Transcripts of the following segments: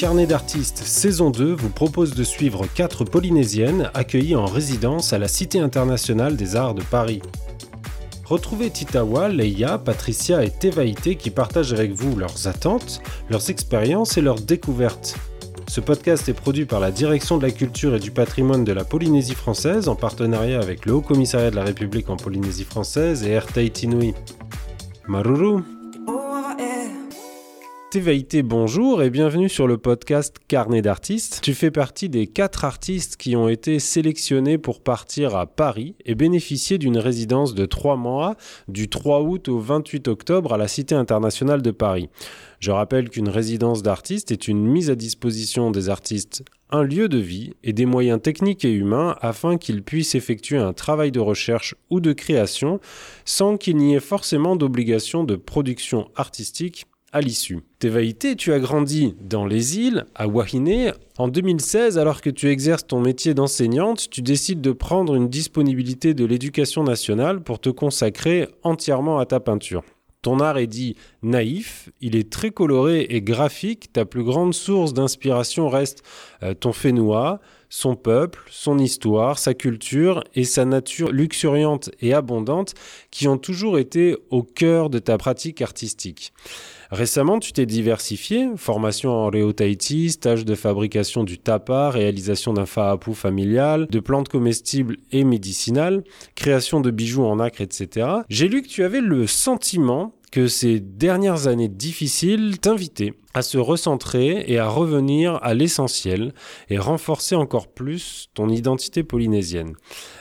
Carnet d'artistes saison 2 vous propose de suivre quatre Polynésiennes accueillies en résidence à la Cité internationale des arts de Paris. Retrouvez Titawa, Leia, Patricia et Tevaïté qui partagent avec vous leurs attentes, leurs expériences et leurs découvertes. Ce podcast est produit par la Direction de la culture et du patrimoine de la Polynésie française en partenariat avec le Haut Commissariat de la République en Polynésie française et Air Tahiti Maruru Tévaïté, bonjour et bienvenue sur le podcast Carnet d'artistes. Tu fais partie des quatre artistes qui ont été sélectionnés pour partir à Paris et bénéficier d'une résidence de trois mois du 3 août au 28 octobre à la Cité internationale de Paris. Je rappelle qu'une résidence d'artistes est une mise à disposition des artistes un lieu de vie et des moyens techniques et humains afin qu'ils puissent effectuer un travail de recherche ou de création sans qu'il n'y ait forcément d'obligation de production artistique à l'issue. Tu as grandi dans les îles, à Wahine. En 2016, alors que tu exerces ton métier d'enseignante, tu décides de prendre une disponibilité de l'éducation nationale pour te consacrer entièrement à ta peinture. Ton art est dit naïf, il est très coloré et graphique. Ta plus grande source d'inspiration reste euh, ton Fénois, son peuple, son histoire, sa culture et sa nature luxuriante et abondante qui ont toujours été au cœur de ta pratique artistique. Récemment, tu t'es diversifié, formation en Réo Tahiti, stage de fabrication du tapa, réalisation d'un fa'apu familial, de plantes comestibles et médicinales, création de bijoux en acre, etc. J'ai lu que tu avais le sentiment que ces dernières années difficiles t'invitaient à se recentrer et à revenir à l'essentiel et renforcer encore plus ton identité polynésienne.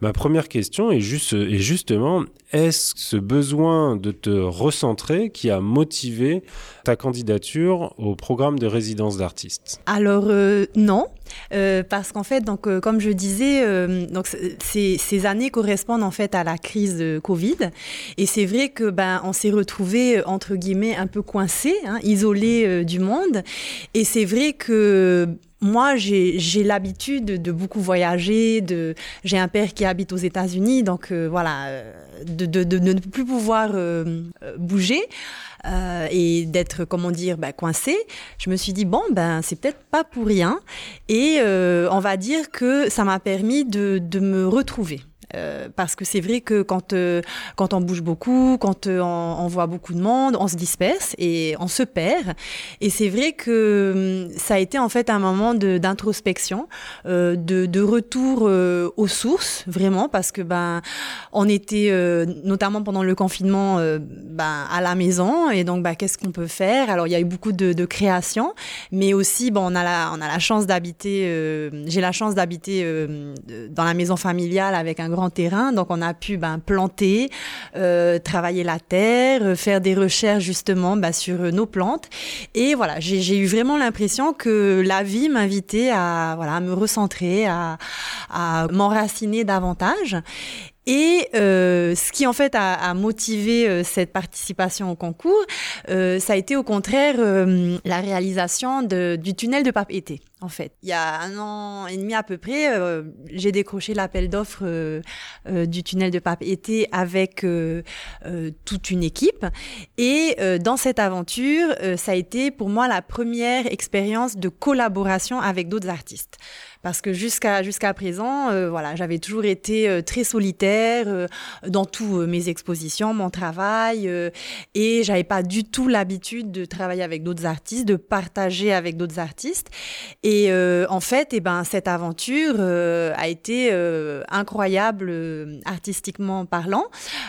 Ma première question est, juste, est justement, est-ce ce besoin de te recentrer qui a motivé ta candidature au programme de résidence d'artiste? Alors euh, non, euh, parce qu'en fait, donc, euh, comme je disais, donc, ces, années correspondent en fait à la crise de Covid. Et c'est vrai que ben, on s'est retrouvé entre guillemets un peu coincé, hein, isolé du monde. Et c'est vrai que moi, j'ai l'habitude de beaucoup voyager. De, j'ai un père qui habite aux États-Unis, donc euh, voilà, euh, de, de, de, ne plus pouvoir euh, bouger et d'être, comment dire, bah, coincé. Je me suis dit bon, ben c'est peut-être pas pour rien. Et on va dire que ça m'a permis de, de me retrouver. Euh, parce que c'est vrai que quand, euh, quand on bouge beaucoup, quand euh, on, voit beaucoup de monde, on se disperse et on se perd. Et c'est vrai que hum, ça a été en fait un moment d'introspection, de, retour aux sources, vraiment, parce que ben, on était notamment pendant le confinement ben, à la maison et donc ben, qu'est-ce qu'on peut faire? Alors il y a eu beaucoup de, de création, mais aussi bon, on a la, on a la chance d'habiter, j'ai la chance d'habiter dans la maison familiale avec un grand terrain, donc on a pu ben, planter, euh, travailler la terre, euh, faire des recherches justement ben, sur nos plantes. Et voilà, j'ai eu vraiment l'impression que la vie m'invitait à, me recentrer, à, m'enraciner davantage. Et euh, ce qui en fait a, motivé euh, cette participation au concours, euh, ça a été au contraire euh, la réalisation du tunnel de Pape Été. En fait, il y a un an et demi à peu près, euh, j'ai décroché l'appel d'offres du tunnel de Pape Été avec toute une équipe. Et dans cette aventure, ça a été pour moi la première expérience de collaboration avec d'autres artistes parce que jusqu'à jusqu'à présent, euh, voilà, j'avais toujours été euh, très solitaire euh, dans tous mes expositions, mon travail, et j'avais pas du tout l'habitude de travailler avec d'autres artistes, de partager avec d'autres artistes. Et en fait, et eh ben cette aventure a été incroyable artistiquement parlant,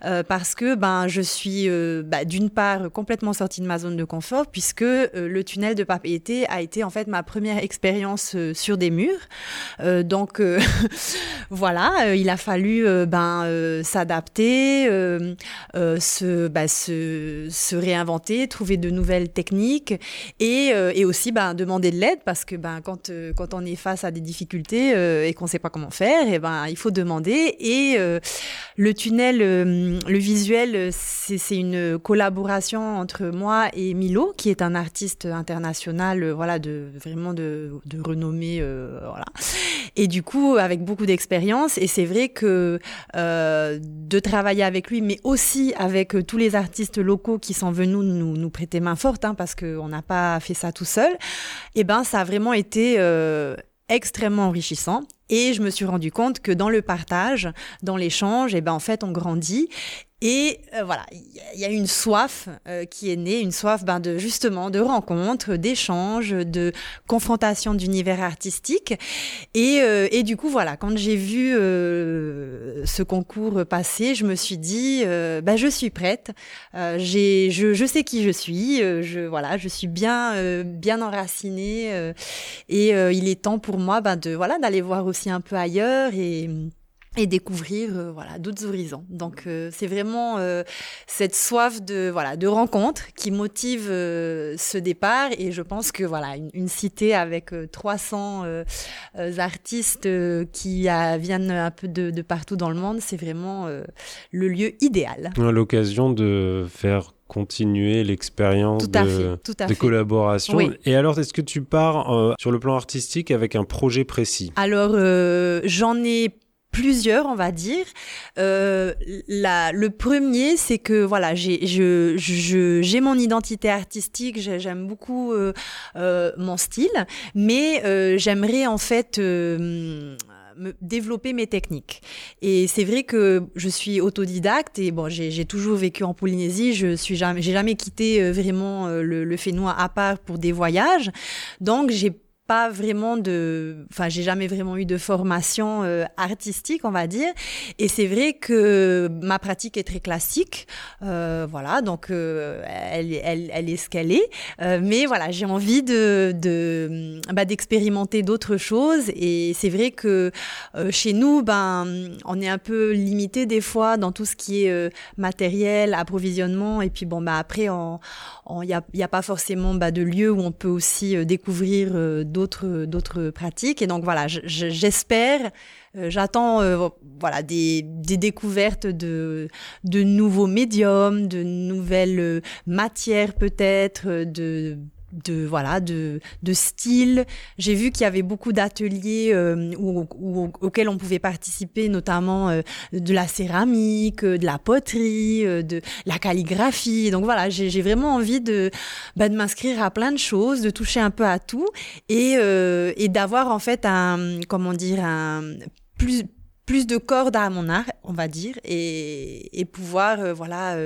parce que ben je suis bah, d'une part complètement sortie de ma zone de confort, puisque le tunnel de Papeete a été en fait ma première expérience sur des murs. Euh, donc euh, voilà, euh, il a fallu ben, s'adapter, se, ben, se, réinventer, trouver de nouvelles techniques et, et aussi ben, demander de l'aide parce que ben, quand, quand on est face à des difficultés et qu'on ne sait pas comment faire, et ben, il faut demander. Et le tunnel, le visuel, c'est une collaboration entre moi et Milo, qui est un artiste international, voilà, de vraiment de, renommée, voilà, Et du coup, avec beaucoup d'expérience, et c'est vrai que euh, de travailler avec lui, mais aussi avec tous les artistes locaux qui sont venus nous, nous prêter main forte, hein, parce qu'on n'a pas fait ça tout seul, et eh ben ça a vraiment été euh, extrêmement enrichissant. Et je me suis rendu compte que dans le partage, dans l'échange, et eh ben en fait on grandit et euh, voilà, il y a une soif euh, qui est née, une soif ben, de justement de rencontres, d'échanges, de confrontation d'univers artistique. Et, euh, et, du coup, voilà, quand j'ai vu ce concours passer, je me suis dit, ben, je suis prête. j'ai, je, je, sais qui je suis. je voilà, je suis bien, bien enracinée. et il est temps pour moi ben, de voilà d'aller voir aussi un peu ailleurs et et découvrir euh, voilà d'autres horizons. Donc euh, c'est vraiment euh, cette soif de voilà de rencontre qui motive ce départ et je pense que voilà une, cité avec 300 artistes qui viennent un peu de, partout dans le monde, c'est vraiment le lieu idéal. L'occasion de faire continuer l'expérience de, collaboration. Et alors, est-ce que tu pars sur le plan artistique avec un projet précis? Alors, j'en ai plusieurs, on va dire. Euh, le premier, c'est que voilà, j'ai j'ai mon identité artistique, j'aime beaucoup euh, euh, mon style, mais j'aimerais en fait me développer mes techniques. Et c'est vrai que je suis autodidacte et bon, j'ai toujours vécu en Polynésie. Je suis jamais, j'ai jamais quitté vraiment le, le Fénois à part pour des voyages. Donc j'ai pas vraiment de, enfin, j'ai jamais vraiment eu de formation euh, artistique, on va dire. Et c'est vrai que ma pratique est très classique, euh, voilà. Donc, euh, elle, elle, elle, est ce qu'elle est. mais voilà, j'ai envie de, de bah, d'expérimenter d'autres choses. Et c'est vrai que chez nous, ben, on est un peu limité des fois dans tout ce qui est matériel, approvisionnement. Et puis bon, bah après, il n'y a, y a pas forcément bah, de lieu où on peut aussi découvrir d'autres d'autres pratiques. Et donc voilà, j'espère, euh, j'attends euh, voilà des, découvertes de de nouveaux médiums, de nouvelles euh, matières peut-être, de de voilà de, de style. J'ai vu qu'il y avait beaucoup d'ateliers euh, auxquels on pouvait participer, notamment euh, de la céramique, de la poterie, euh, de la calligraphie. Donc voilà, j'ai vraiment envie de, bah, de m'inscrire à plein de choses, de toucher un peu à tout et, et d'avoir en fait un comment dire un plus plus de cordes à mon art, on va dire, et, et pouvoir voilà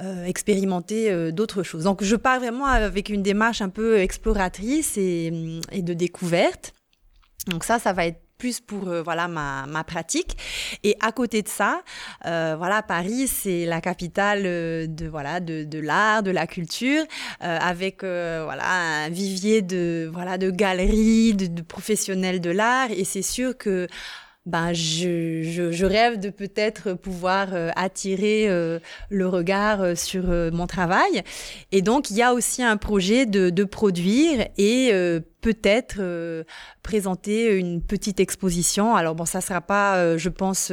euh, expérimenter euh, d'autres choses. Donc je pars vraiment avec une démarche un peu exploratrice et, de découverte. Donc ça, ça va être plus pour euh, voilà ma, ma, pratique et à côté de ça voilà Paris c'est la capitale de voilà de, de l'art de la culture avec voilà un vivier de voilà de galeries de professionnels de l'art et c'est sûr que ben je, je, je, rêve de peut-être pouvoir euh, attirer euh, le regard euh, sur mon travail. Et donc, il y a aussi un projet de, de produire et peut-être présenter une petite exposition. Alors bon, ça sera pas, je pense,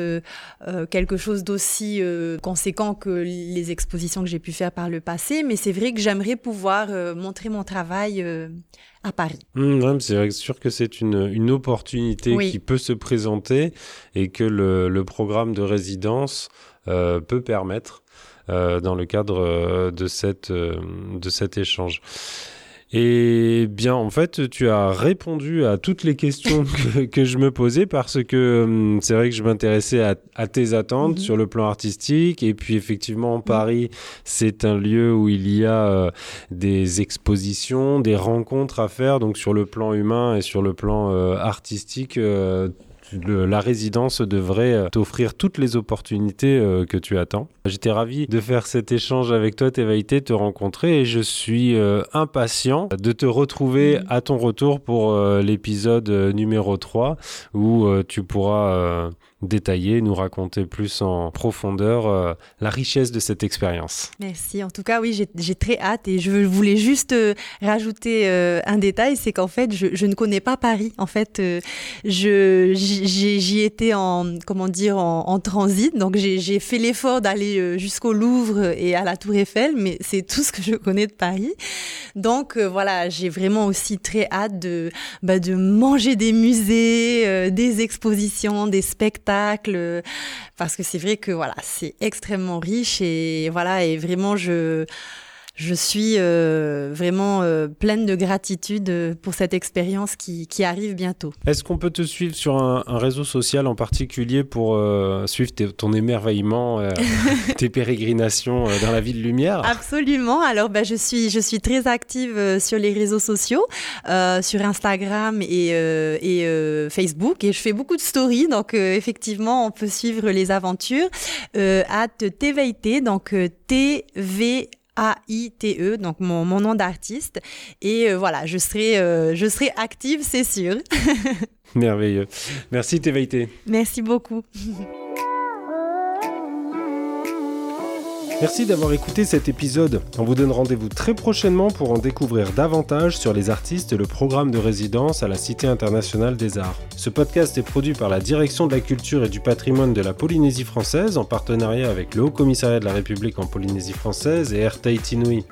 quelque chose d'aussi conséquent que les expositions que j'ai pu faire par le passé, mais c'est vrai que j'aimerais pouvoir montrer mon travail à Paris. Mmh, c'est sûr que c'est une, une, opportunité qui peut se présenter et que le, le programme de résidence euh, peut permettre euh, dans le cadre euh, de, cette, euh, de cet échange. Et bien, en fait, tu as répondu à toutes les questions que, je me posais parce que hum, c'est vrai que je m'intéressais à, tes attentes mhm. sur le plan artistique. Et puis, effectivement, mhm. Paris, c'est un lieu où il y a euh, des expositions, des rencontres à faire. Donc, sur le plan humain et sur le plan euh, artistique, la résidence devrait euh, t'offrir toutes les opportunités euh, que tu attends. J'étais ravi de faire cet échange avec toi, Thévaïté, te rencontrer et je suis euh, impatient de te retrouver à ton retour pour l'épisode numéro 3 où tu pourras détailler, nous raconter plus en profondeur euh, la richesse de cette expérience. Merci. En tout cas, oui, j'ai très hâte et je voulais juste euh, rajouter un détail, c'est qu'en fait, je, ne connais pas Paris. En fait, j'y étais en, comment dire, en, transit, donc j'ai fait l'effort d'aller jusqu'au Louvre et à la Tour Eiffel, mais c'est tout ce que je connais de Paris. Donc voilà, j'ai vraiment aussi très hâte de, bah, de manger des musées, euh, des expositions, des spectacles, parce que c'est vrai que voilà, c'est extrêmement riche et voilà, et vraiment je je suis euh, vraiment euh, pleine de gratitude euh, pour cette expérience qui, qui arrive bientôt. Est-ce qu'on peut te suivre sur un, réseau social en particulier pour suivre ton émerveillement, tes pérégrinations dans la ville lumière? Absolument. Alors, ben, je, suis, je suis très active sur les réseaux sociaux, sur Instagram et, et Facebook, et je fais beaucoup de stories. Donc, effectivement, on peut suivre les aventures à TVIT, donc TV a-I-T-E, donc mon, nom d'artiste. Et euh, voilà, je serai, euh, je serai active, c'est sûr. Merveilleux. Merci Téveïté. Merci beaucoup. Merci d'avoir écouté cet épisode. On vous donne rendez-vous très prochainement pour en découvrir davantage sur les artistes et le programme de résidence à la Cité internationale des arts. Ce podcast est produit par la Direction de la culture et du patrimoine de la Polynésie française en partenariat avec le Haut Commissariat de la République en Polynésie française et RTI Tinui.